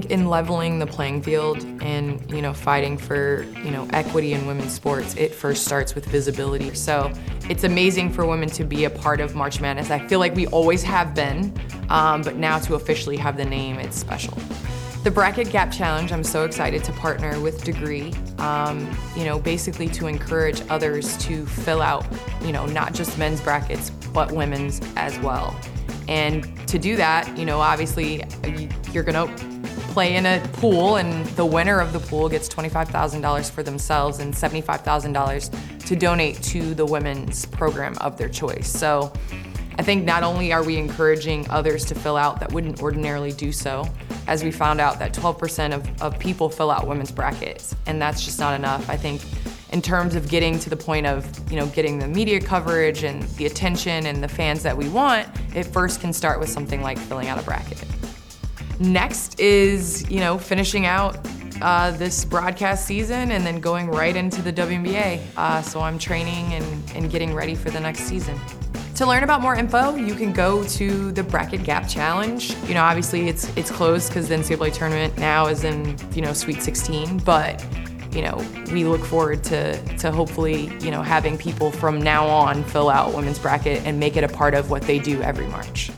think in leveling the playing field and you know fighting for you know equity in women's sports, it first starts with visibility. So it's amazing for women to be a part of March Madness. I feel like we always have been, um, but now to officially have the name, it's special. The Bracket Gap Challenge, I'm so excited to partner with Degree, um, you know, basically to encourage others to fill out, you know, not just men's brackets, but women's as well. And to do that, you know, obviously you're gonna play in a pool and the winner of the pool gets $25,000 for themselves and $75,000 to donate to the women's program of their choice. So I think not only are we encouraging others to fill out that wouldn't ordinarily do so, as we found out that 12% of, of people fill out women's brackets, and that's just not enough. I think in terms of getting to the point of, you know, getting the media coverage and the attention and the fans that we want, it first can start with something like filling out a bracket. Next is, you know, finishing out uh, this broadcast season and then going right into the WNBA. Uh, so I'm training and, and getting ready for the next season. To learn about more info, you can go to the Bracket Gap Challenge. You know, obviously it's it's closed because the NCAA tournament now is in you know Sweet 16, but you know we look forward to to hopefully you know having people from now on fill out women's bracket and make it a part of what they do every March.